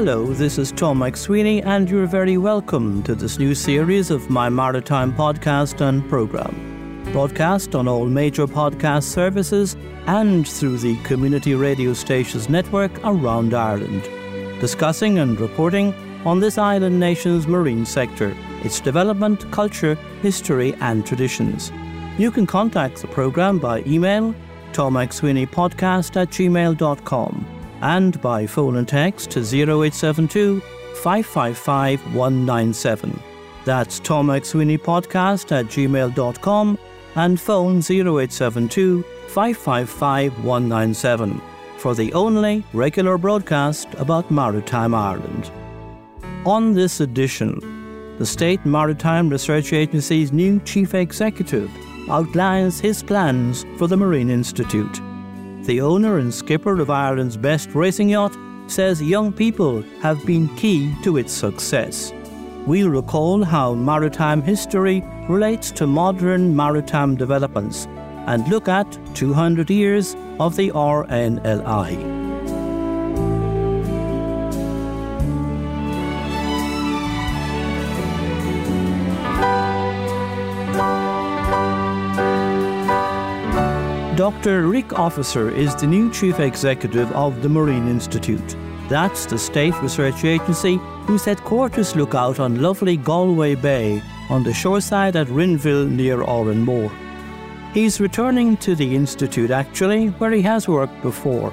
Hello, this is Tom MacSweeney, and you're very welcome to this new series of my maritime podcast and program. Broadcast on all major podcast services and through the community radio stations network around Ireland, discussing and reporting on this island nation's marine sector, its development, culture, history, and traditions. You can contact the program by email tommcsweeneypodcast at gmail.com and by phone and text to 0872 555 197. That's Tom Podcast at gmail.com and phone 0872 555 197 for the only regular broadcast about Maritime Ireland. On this edition, the State Maritime Research Agency's new Chief Executive outlines his plans for the Marine Institute. The owner and skipper of Ireland's best racing yacht says young people have been key to its success. We'll recall how maritime history relates to modern maritime developments and look at 200 years of the RNLI. Dr. Rick Officer is the new Chief Executive of the Marine Institute. That's the state research agency whose headquarters look out on lovely Galway Bay on the shoreside at Rinville near Oranmore. He's returning to the Institute actually, where he has worked before.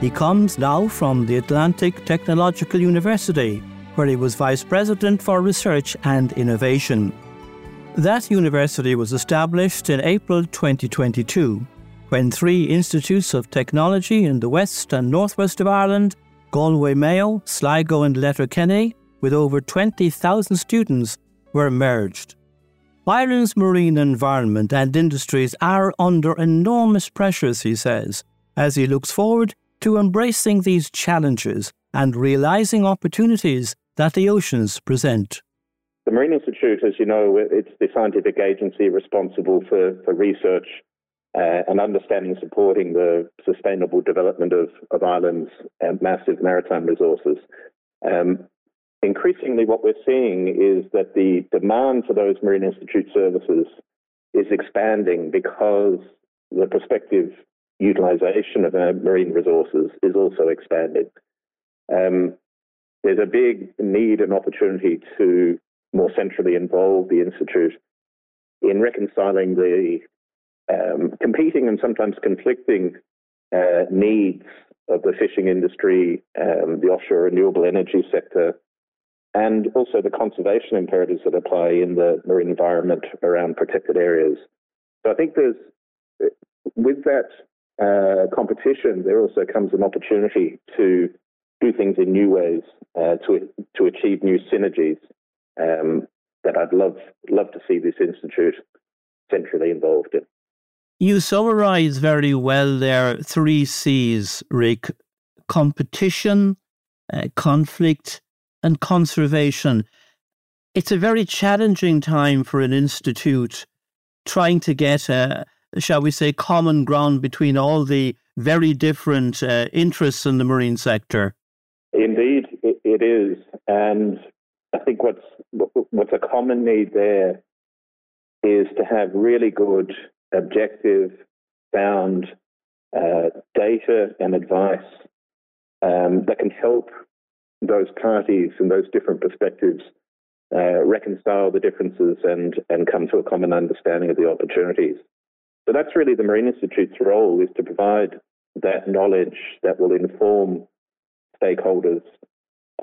He comes now from the Atlantic Technological University, where he was Vice President for Research and Innovation. That university was established in April 2022 when three institutes of technology in the west and northwest of Ireland, Galway Mayo, Sligo, and Letterkenny, with over 20,000 students, were merged. Ireland's marine environment and industries are under enormous pressures, he says, as he looks forward to embracing these challenges and realising opportunities that the oceans present. The Marine Institute, as you know, it's the scientific agency responsible for, for research uh, and understanding supporting the sustainable development of, of uh, massive maritime resources. Um, increasingly, what we're seeing is that the demand for those Marine Institute services is expanding because the prospective utilization of our marine resources is also expanding. Um, there's a big need and opportunity to more centrally involve the Institute in reconciling the um, competing and sometimes conflicting uh, needs of the fishing industry, um, the offshore renewable energy sector, and also the conservation imperatives that apply in the marine environment around protected areas. So I think there's, with that uh, competition, there also comes an opportunity to do things in new ways uh, to to achieve new synergies um, that I'd love love to see this institute centrally involved in. You summarise very well there three C's, Rick: competition, uh, conflict, and conservation. It's a very challenging time for an institute trying to get a, shall we say, common ground between all the very different uh, interests in the marine sector. Indeed, it, it is, and I think what's what's a common need there is to have really good, objective, sound uh, data and advice um, that can help those parties and those different perspectives uh, reconcile the differences and and come to a common understanding of the opportunities. So that's really the Marine Institute's role is to provide that knowledge that will inform stakeholders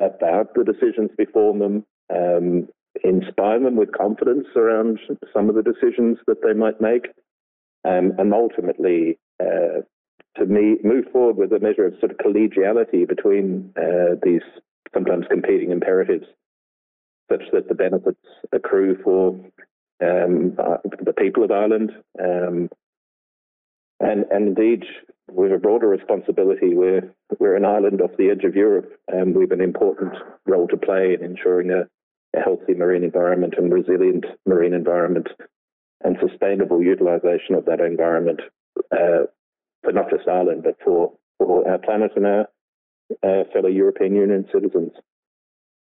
about the decisions before them, um, inspire them with confidence around some of the decisions that they might make, um, and ultimately uh, to me, move forward with a measure of sort of collegiality between uh, these sometimes competing imperatives, such that the benefits accrue for um, uh, the people of Ireland, um, and, and indeed we have a broader responsibility. We're we're an island off the edge of Europe, and we have an important role to play in ensuring a, a healthy marine environment and resilient marine environment, and sustainable utilisation of that environment uh, for not just Ireland, but for for our planet and our uh, fellow European Union citizens.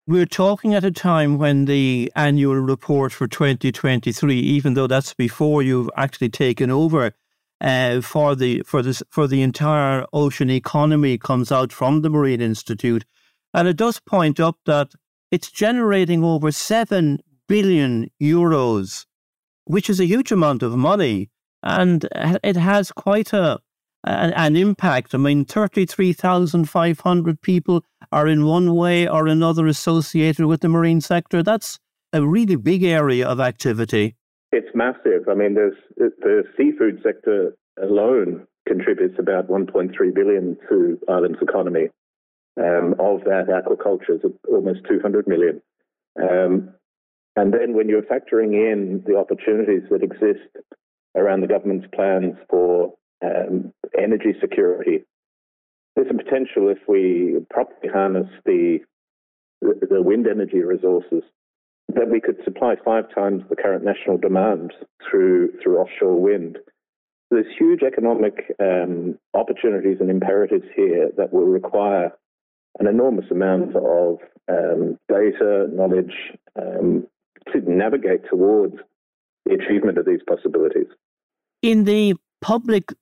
We're talking at a time when the annual report for 2023, even though that's before you've actually taken over uh, for the for this for the entire ocean economy, comes out from the Marine Institute, and it does point up that it's generating over seven billion euros, which is a huge amount of money, and it has quite a an, an impact. I mean, 33,500 people are in one way or another associated with the marine sector. That's a really big area of activity. It's massive. I mean, there's the seafood sector alone contributes about 1.3 billion to Ireland's economy. Um, of that, aquaculture is almost 200 million. Um, and then when you're factoring in the opportunities that exist around the government's plans for um, energy security. There's a potential if we properly harness the, the wind energy resources that we could supply five times the current national demand through through offshore wind. There's huge economic um, opportunities and imperatives here that will require an enormous amount of um, data, knowledge um, to navigate towards the achievement of these possibilities. In the public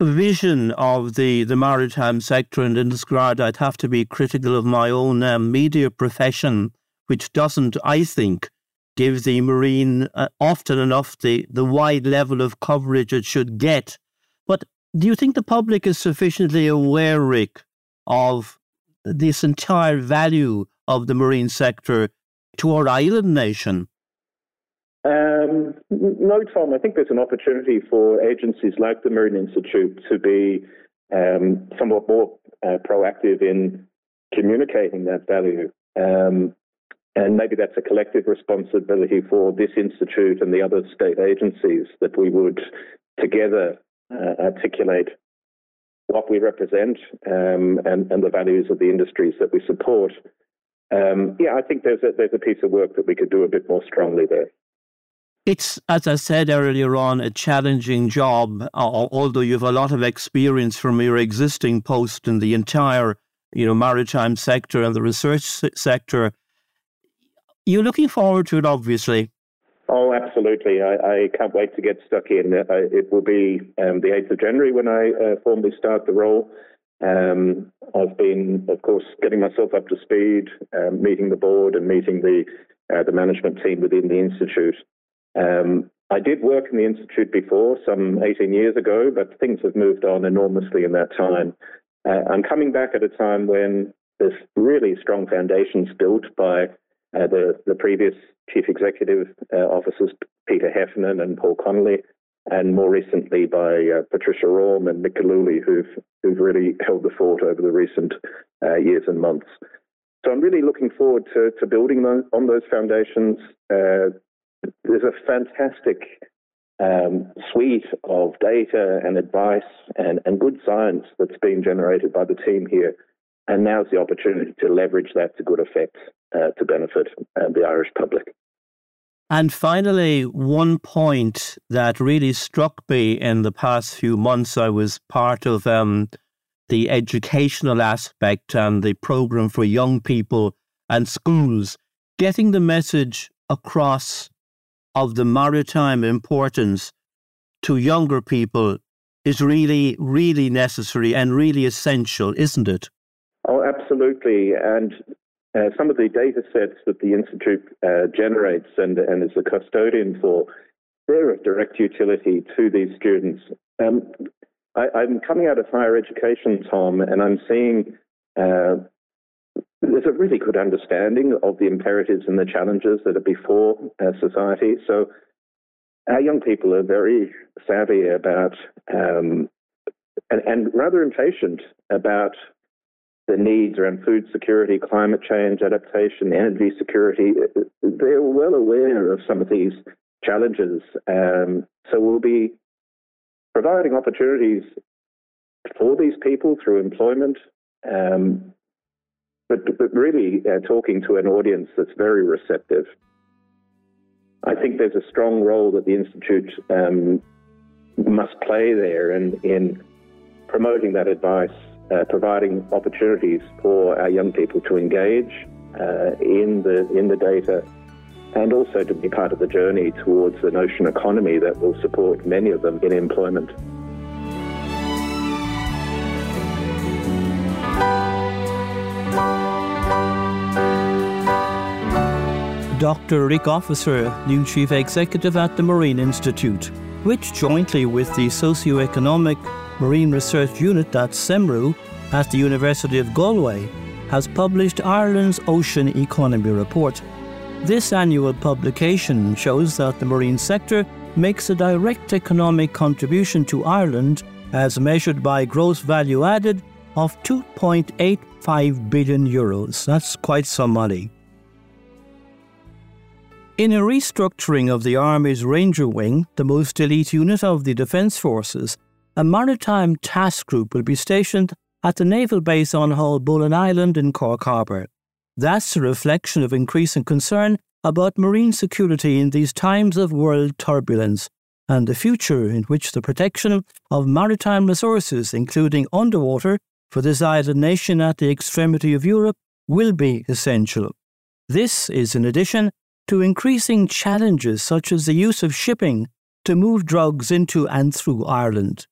vision of the, the maritime sector and in this regard, I'd have to be critical of my own um, media profession, which doesn't, I think, give the marine uh, often enough the, the wide level of coverage it should get. But do you think the public is sufficiently aware, Rick, of this entire value of the marine sector to our island nation? Um, no, Tom. I think there's an opportunity for agencies like the Marine Institute to be um, somewhat more uh, proactive in communicating that value. Um, and maybe that's a collective responsibility for this institute and the other state agencies that we would together uh, articulate what we represent um, and, and, the values of the industries that we support. Um, yeah, I think there's a, there's a piece of work that we could do a bit more strongly there. It's, as I said earlier on, a challenging job, although you have a lot of experience from your existing post in the entire you know, maritime sector and the research sector. You're looking forward to it, obviously. Oh, absolutely. I, I can't wait to get stuck in. Uh, it will be um, the 8th of January when I uh, formally start the role. Um, I've been, of course, getting myself up to speed, um, meeting the board and meeting the, uh, the management team within the Institute. Um, I did work in the Institute before, some 18 years ago, but things have moved on enormously in that time. Uh, I'm coming back at a time when there's really strong foundations built by uh, the, the previous chief executive uh, officers, Peter Heffernan and Paul Connolly, and more recently by uh, Patricia Orme and Mick Gillooly, who've, who've really held the fort over the recent uh, years and months. So I'm really looking forward to, to building on those foundations, uh, there's a fantastic um, suite of data and advice and, and good science that's being generated by the team here. And now's the opportunity to leverage that to good effect uh, to benefit uh, the Irish public. And finally, one point that really struck me in the past few months, I was part of um, the educational aspect and the program for young people and schools, getting the message across of the maritime importance to younger people is really, really necessary and really essential, isn't it? Oh, absolutely. And uh, some of the data sets that the Institute uh, generates and, and is a custodian for, they're of direct utility to these students. Um, I, am coming out of higher education, Tom, and I'm seeing uh, there's a really good understanding of the imperatives and the challenges that are before our society. So our young people are very savvy about um, and, and rather impatient about the needs around food security, climate change, adaptation, energy security. They're well aware of some of these challenges. Um, so we'll be providing opportunities for these people through employment, um, but, but really uh, talking to an audience that's very receptive. I think there's a strong role that the Institute um, must play there in, in promoting that advice uh, providing opportunities for our young people to engage uh, in the in the data and also to be part of the journey towards the ocean economy that will support many of them in employment. Dr. Rick Officer, new Chief Executive at the Marine Institute, which jointly with the Socioeconomic Marine Research Unit at SEMRU at the University of Galway has published Ireland's Ocean Economy Report. This annual publication shows that the marine sector makes a direct economic contribution to Ireland as measured by gross value added of 2.85 billion euros. That's quite some money. In a restructuring of the Army's Ranger Wing, the most elite unit of the Defence Forces, a maritime task group will be stationed at the naval base on Haulbowline Island in Cork Harbour. That's a reflection of increasing concern about marine security in these times of world turbulence and the future in which the protection of maritime resources, including underwater, for this island nation at the extremity of Europe, will be essential. This is in addition to increasing challenges such as the use of shipping to move drugs into and through Ireland.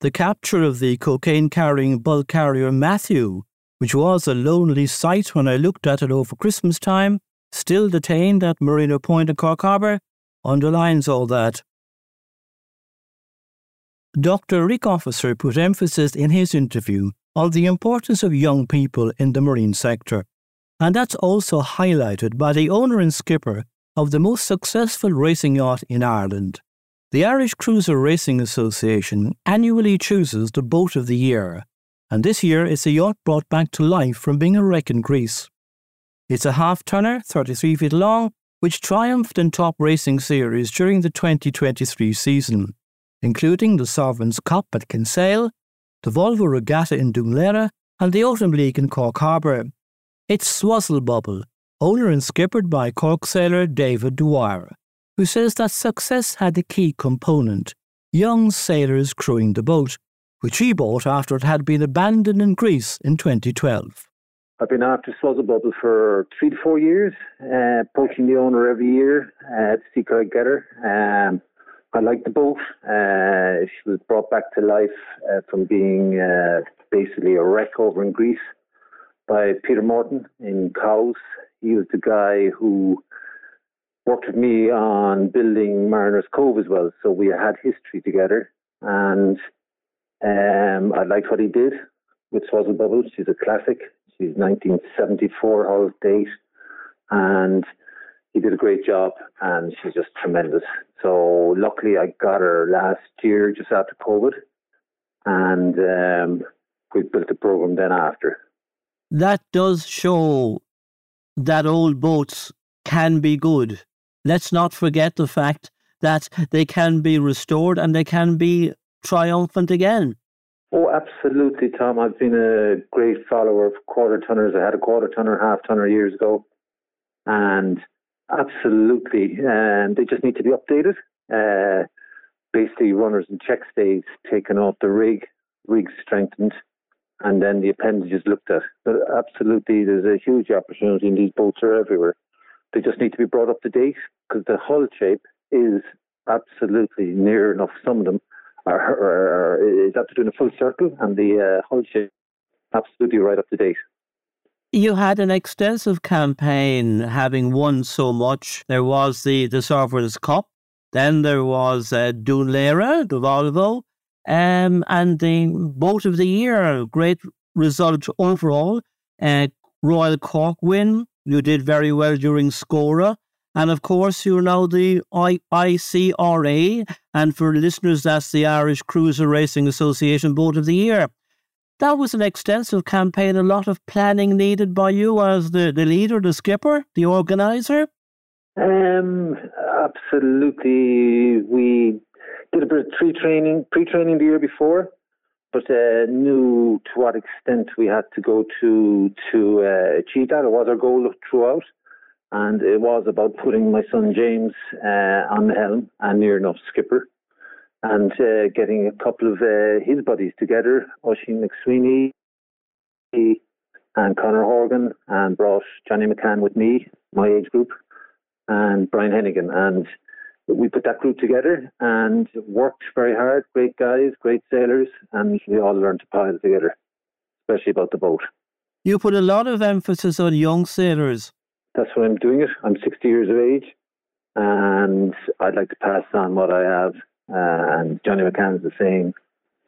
The capture of the cocaine carrying bulk carrier Matthew, which was a lonely sight when I looked at it over Christmas time, still detained at Marina Point in Cork Harbour, underlines all that. Dr. Rick Officer put emphasis in his interview on the importance of young people in the marine sector and that's also highlighted by the owner and skipper of the most successful racing yacht in Ireland. The Irish Cruiser Racing Association annually chooses the boat of the year, and this year it's a yacht brought back to life from being a wreck in Greece. It's a half tonner, 33 feet long, which triumphed in top racing series during the 2023 season, including the Sovereign's Cup at Kinsale, the Volvo Regatta in Dún and the Autumn League in Cork Harbour. It's Swuzzlebubble, owner and skippered by Cork sailor David Dwyer, who says that success had a key component young sailors crewing the boat, which he bought after it had been abandoned in Greece in 2012. I've been after Swuzzlebubble for three to four years, uh, poaching the owner every year uh, to see could I get her. Um, I like the boat. Uh, she was brought back to life uh, from being uh, basically a wreck over in Greece by Peter Morton in Cowes. He was the guy who worked with me on building Mariners Cove as well. So we had history together. And um, I liked what he did with Swuzzlebubble. She's a classic. She's 1974 hull date. And he did a great job and she's just tremendous. So luckily I got her last year just after COVID. And um, we built the program then after that does show that old boats can be good. Let's not forget the fact that they can be restored and they can be triumphant again. Oh, absolutely, Tom. I've been a great follower of quarter tonners. I had a quarter tonner, half tonner years ago, and absolutely, and they just need to be updated. Uh, basically, runners and check stays taken off the rig, rig strengthened, and then the appendages looked at. But absolutely, there's a huge opportunity, and these boats are everywhere. They just need to be brought up to date because the hull shape is absolutely near enough. Some of them are, are, are is after doing a full circle, and the uh, hull shape absolutely right up to date. You had an extensive campaign, having won so much. There was the the Sovereign's Cup, then there was uh, Laoghaire, the Volvo, um, and the boat of the year, great result overall. Uh, Royal Cork win. You did very well during Scora. And of course, you're now the I- ICRA. And for listeners, that's the Irish Cruiser Racing Association Boat of the Year. That was an extensive campaign, a lot of planning needed by you as the, the leader, the skipper, the organizer. Um, absolutely. We did a bit of pre-training, pre-training the year before, but uh, knew to what extent we had to go to to uh, achieve that. It was our goal throughout, and it was about putting my son James uh, on the helm and near enough skipper, and uh, getting a couple of uh, his buddies together, Oisin McSweeney and Conor Horgan and brought Johnny McCann with me, my age group, and Brian Hennigan. And we put that group together and worked very hard. Great guys, great sailors, and we all learned to pile together, especially about the boat. You put a lot of emphasis on young sailors. That's why I'm doing it. I'm 60 years of age, and I'd like to pass on what I have. Uh, and Johnny McCann's the same.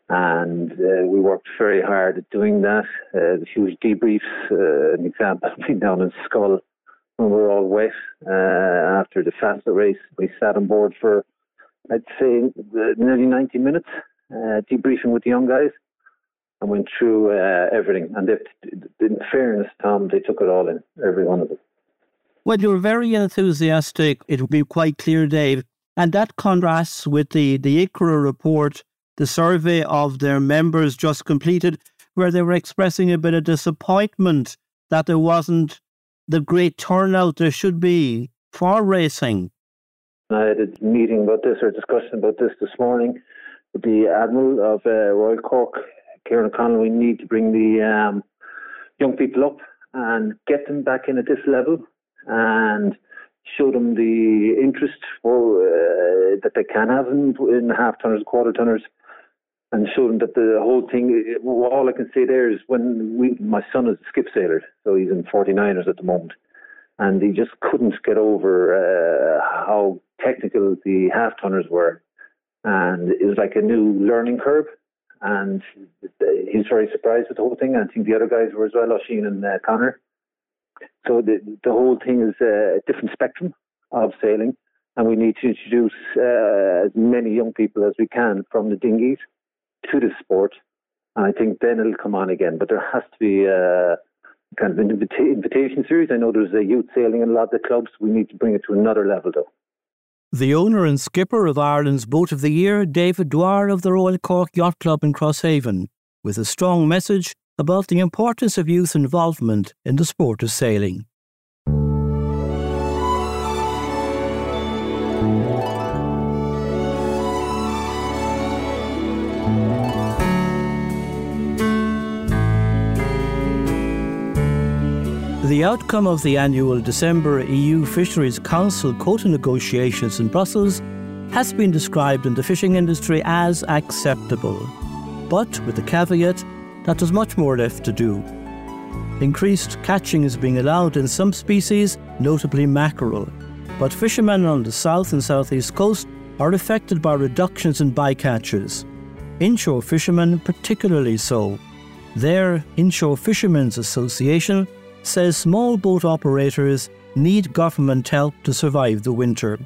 And uh, we worked very hard at doing that. Uh, the huge debriefs, uh, an example being down in Schull when we were all wet uh, after the Fastnet race. We sat on board for, I'd say, nearly 90 minutes, uh, debriefing with the young guys and went through uh, everything. And they, in fairness, Tom, they took it all in, every one of them. Well, you're very enthusiastic. It will be quite clear, Dave. And that contrasts with the, the ICRA report, the survey of their members just completed, where they were expressing a bit of disappointment that there wasn't the great turnout there should be for racing. I had a meeting about this or a discussion about this this morning with the Admiral of uh, Royal Cork, Kieran O'Connell. We need to bring the um, young people up and get them back in at this level and show them the interest for, uh, that they can have in, in half tonners, quarter tonners, and showed him that the whole thing. All I can say there is when we, my son is a skiff sailor, so he's in 49ers at the moment, and he just couldn't get over uh, how technical the half tonners were, and it was like a new learning curve. And he was very surprised with the whole thing. I think the other guys were as well, Oisin and uh, Connor. So the the whole thing is a different spectrum of sailing, and we need to introduce uh, as many young people as we can from the dinghies to the sport. And I think then it'll come on again. But there has to be a kind of an invita- invitation series. I know there's a youth sailing in a lot of the clubs. We need to bring it to another level, though. The owner and skipper of Ireland's Boat of the Year, David Dwyer of the Royal Cork Yacht Club in Crosshaven, with a strong message about the importance of youth involvement in the sport of sailing. The outcome of the annual December EU Fisheries Council quota negotiations in Brussels has been described in the fishing industry as acceptable, but with the caveat that there's much more left to do. Increased catching is being allowed in some species, notably mackerel, but fishermen on the south and southeast coast are affected by reductions in bycatches. Inshore fishermen particularly so. Their Inshore Fishermen's Association says small boat operators need government help to survive the winter.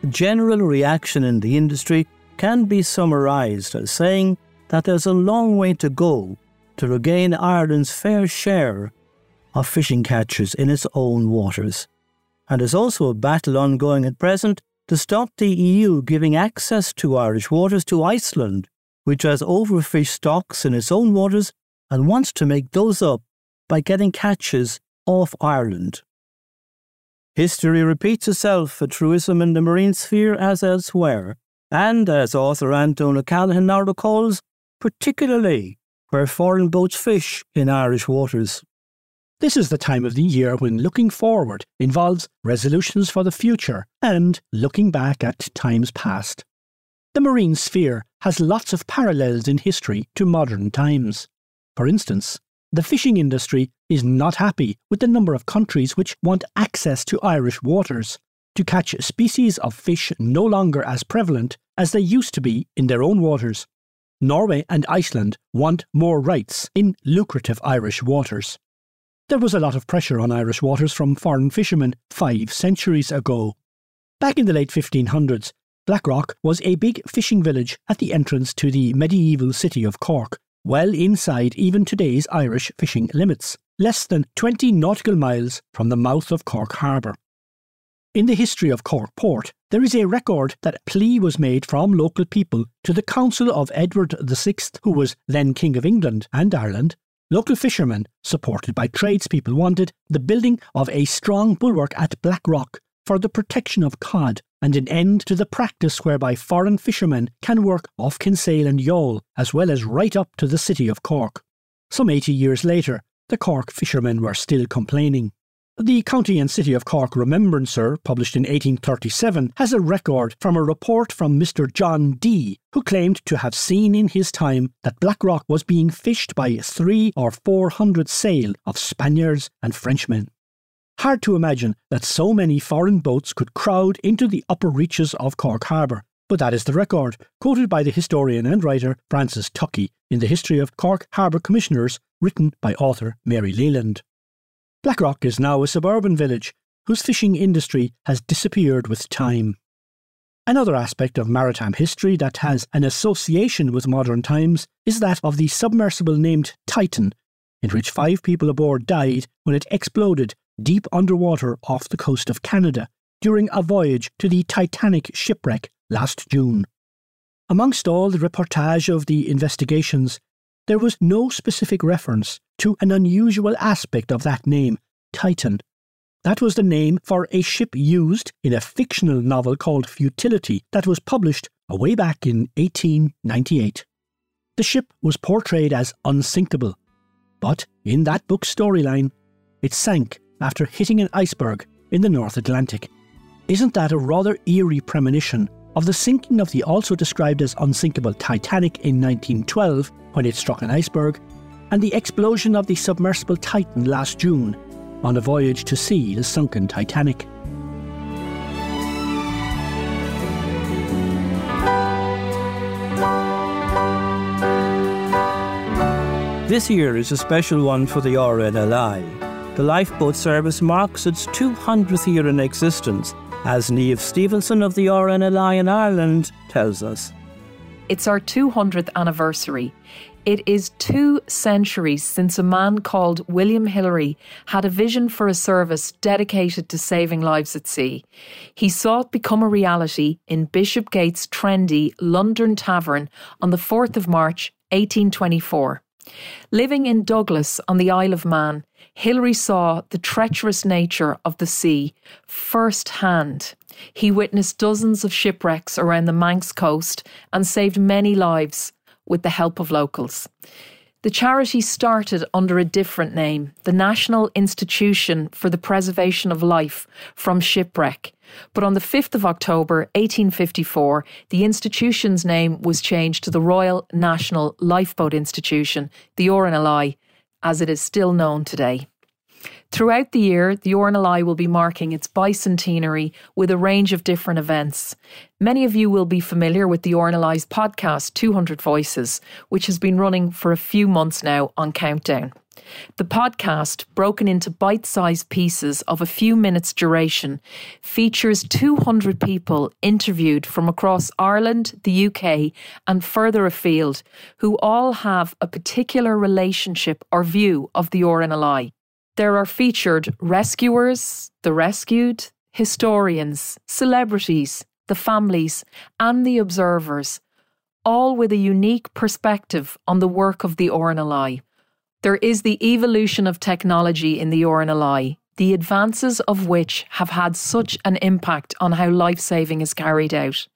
The general reaction in the industry can be summarised as saying that there's a long way to go to regain Ireland's fair share of fishing catches in its own waters. And there's also a battle ongoing at present to stop the EU giving access to Irish waters to Iceland, which has overfished stocks in its own waters and wants to make those up by getting catches off Ireland. History repeats itself, a truism in the marine sphere as elsewhere, and as author Anton O'Callaghan now recalls, particularly where foreign boats fish in Irish waters. This is the time of the year when looking forward involves resolutions for the future and looking back at times past. The marine sphere has lots of parallels in history to modern times. For instance, the fishing industry is not happy with the number of countries which want access to Irish waters to catch species of fish no longer as prevalent as they used to be in their own waters. Norway and Iceland want more rights in lucrative Irish waters. There was a lot of pressure on Irish waters from foreign fishermen five centuries ago. Back in the late 1500s, Blackrock was a big fishing village at the entrance to the medieval city of Cork, well inside even today's Irish fishing limits, less than 20 nautical miles from the mouth of Cork Harbour. In the history of Cork Port, there is a record that a plea was made from local people to the Council of Edward VI, who was then King of England and Ireland. Local fishermen, supported by tradespeople, wanted the building of a strong bulwark at Blackrock for the protection of cod and an end to the practice whereby foreign fishermen can work off Kinsale and Youghal, as well as right up to the city of Cork. Some 80 years later, the Cork fishermen were still complaining. The County and City of Cork Remembrancer, published in 1837, has a record from a report from Mr. John Dee, who claimed to have seen in his time that Blackrock was being fished by three or four hundred sail of Spaniards and Frenchmen. Hard to imagine that so many foreign boats could crowd into the upper reaches of Cork Harbour, but that is the record, quoted by the historian and writer Francis Tuckey in the History of Cork Harbour Commissioners, written by author Mary Leland. Blackrock is now a suburban village whose fishing industry has disappeared with time. Another aspect of maritime history that has an association with modern times is that of the submersible named Titan, in which five people aboard died when it exploded deep underwater off the coast of Canada during a voyage to the Titanic shipwreck last June. Amongst all the reportage of the investigations, there was no specific reference to an unusual aspect of that name, Titan. That was the name for a ship used in a fictional novel called Futility that was published away back in 1898. The ship was portrayed as unsinkable, but in that book's storyline, it sank after hitting an iceberg in the North Atlantic. Isn't that a rather eerie premonition of the sinking of the also described as unsinkable Titanic in 1912 when it struck an iceberg and the explosion of the submersible Titan last June on a voyage to see the sunken Titanic. This year is a special one for the RNLI. The lifeboat service marks its 200th year in existence, as Niamh Stephenson of the RNLI in Ireland tells us. It's our 200th anniversary. It is two centuries since a man called William Hillary had a vision for a service dedicated to saving lives at sea. He saw it become a reality in Bishopsgate's trendy London Tavern on the 4th of March 1824. Living in Douglas on the Isle of Man, Hillary saw the treacherous nature of the sea firsthand. He witnessed dozens of shipwrecks around the Manx coast and saved many lives with the help of locals. The charity started under a different name, the National Institution for the Preservation of Life from Shipwreck. But on the 5th of October 1854, the institution's name was changed to the Royal National Lifeboat Institution, the RNLI, as it is still known today. Throughout the year, the RNLI will be marking its bicentenary with a range of different events. Many of you will be familiar with the RNLI's podcast, 200 Voices, which has been running for a few months now on Countdown. The podcast, broken into bite sized pieces of a few minutes' duration, features 200 people interviewed from across Ireland, the UK, and further afield, who all have a particular relationship or view of the RNLI. There are featured rescuers, the rescued, historians, celebrities, the families, and the observers, all with a unique perspective on the work of the RNLI. There is the evolution of technology in the RNLI, the advances of which have had such an impact on how life saving is carried out.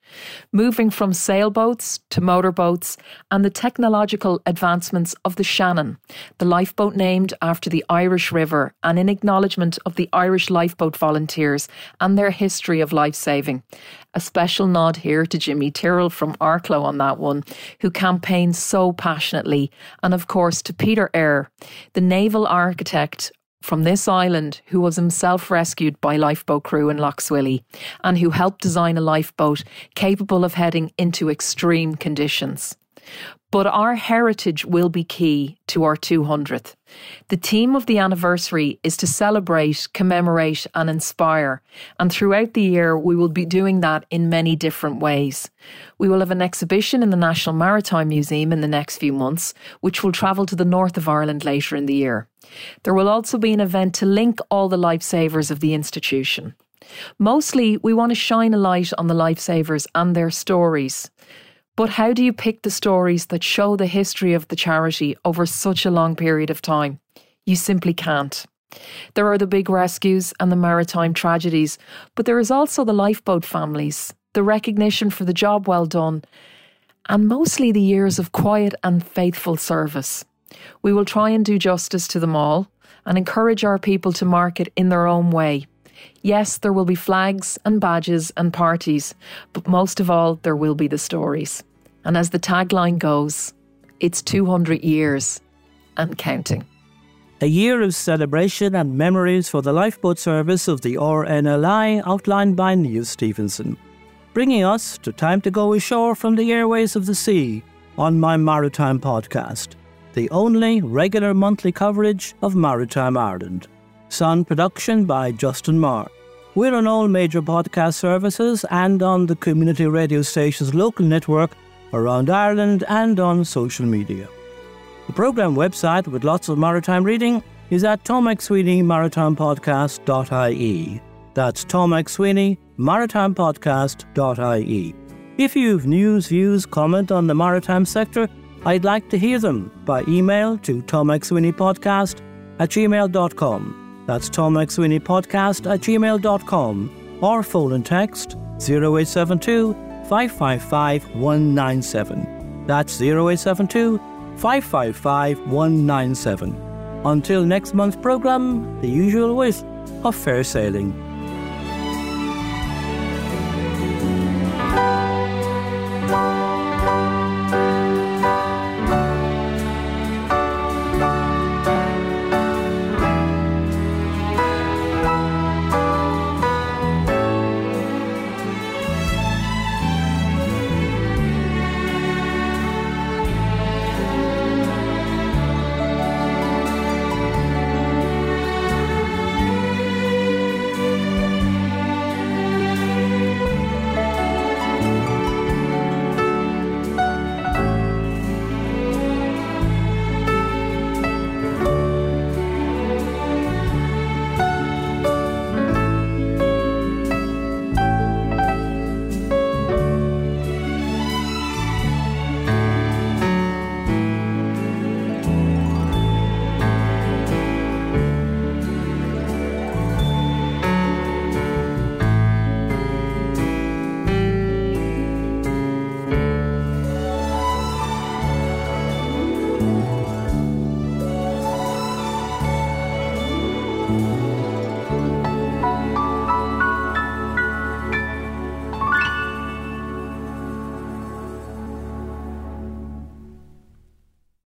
Moving from sailboats to motorboats and the technological advancements of the Shannon, the lifeboat named after the Irish River and in acknowledgement of the Irish lifeboat volunteers and their history of life saving. A special nod here to Jimmy Tyrrell from Arklow on that one, who campaigned so passionately, and of course to Peter Eyre, the naval architect from this island who was himself rescued by lifeboat crew in Lough Swilly and who helped design a lifeboat capable of heading into extreme conditions. But our heritage will be key to our 200th. The theme of the anniversary is to celebrate, commemorate, and inspire. And throughout the year, we will be doing that in many different ways. We will have an exhibition in the National Maritime Museum in the next few months, which will travel to the north of Ireland later in the year. There will also be an event to link all the lifesavers of the institution. Mostly, we want to shine a light on the lifesavers and their stories. But how do you pick the stories that show the history of the charity over such a long period of time? You simply can't. There are the big rescues and the maritime tragedies, but there is also the lifeboat families, the recognition for the job well done, and mostly the years of quiet and faithful service. We will try and do justice to them all and encourage our people to mark it in their own way. Yes, there will be flags and badges and parties, but most of all, there will be the stories. And as the tagline goes, it's 200 years and counting. A year of celebration and memories for the lifeboat service of the RNLI outlined by Neil Stevenson, bringing us to Time to Go Ashore from the airways of the sea on my Maritime podcast, the only regular monthly coverage of Maritime Ireland. Sound production by Justin Marr. We're on all major podcast services and on the community radio station's local network around Ireland and on social media. The programme website with lots of maritime reading is at Tom MacSweeney maritimepodcast.ie. That's Tom MacSweeney. If you've news, views, comment on the maritime sector, I'd like to hear them by email to tommcsweeneypodcast at gmail.com. That's tommcsweeneypodcast at gmail.com or phone and text 0872 555 197. That's 0872 555 197. Until next month's programme, the usual wish of fair sailing.